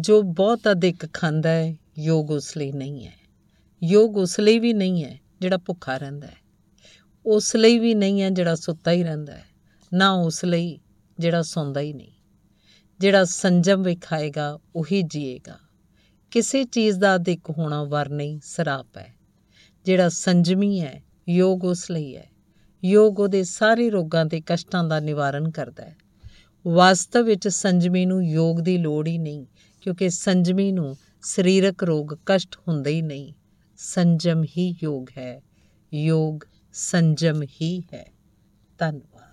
ਜੋ ਬਹੁਤ ਅਧਿਕ ਖਾਂਦਾ ਹੈ, ਯੋਗ ਉਸ ਲਈ ਨਹੀਂ ਹੈ। ਯੋਗ ਉਸ ਲਈ ਵੀ ਨਹੀਂ ਹੈ ਜਿਹੜਾ ਭੁੱਖਾ ਰਹਿੰਦਾ ਹੈ। ਉਸ ਲਈ ਵੀ ਨਹੀਂ ਹੈ ਜਿਹੜਾ ਸੁੱਤਾ ਹੀ ਰਹਿੰਦਾ ਹੈ। ਨਾ ਉਸ ਲਈ ਜਿਹੜਾ ਸੌਂਦਾ ਹੀ ਨਹੀਂ। ਜਿਹੜਾ ਸੰਜਮ ਵਿਖਾਏਗਾ ਉਹੀ ਜੀਏਗਾ। ਕਿਸੇ ਚੀਜ਼ ਦਾ ਅਧਿਕ ਹੋਣਾ ਵਰ ਨਹੀਂ, ਸਰਾਪ ਹੈ। ਜਿਹੜਾ ਸੰਜਮੀ ਹੈ, ਯੋਗ ਉਸ ਲਈ ਹੈ। ਯੋਗ ਉਹਦੇ ਸਾਰੇ ਰੋਗਾਂ ਤੇ ਕਸ਼ਟਾਂ ਦਾ ਨਿਵਾਰਨ ਕਰਦਾ ਹੈ। ਵਾਸਤਵ ਵਿੱਚ ਸੰਜਮੀ ਨੂੰ ਯੋਗ ਦੀ ਲੋੜ ਹੀ ਨਹੀਂ, ਕਿਉਂਕਿ ਸੰਜਮੀ ਨੂੰ ਸਰੀਰਕ ਰੋਗ ਕਸ਼ਟ ਹੁੰਦੇ ਹੀ ਨਹੀਂ। ਸੰਜਮ ਹੀ ਯੋਗ ਹੈ। ਯੋਗ ਸੰਜਮ ਹੀ ਹੈ। ਧੰਨਵਾਦ।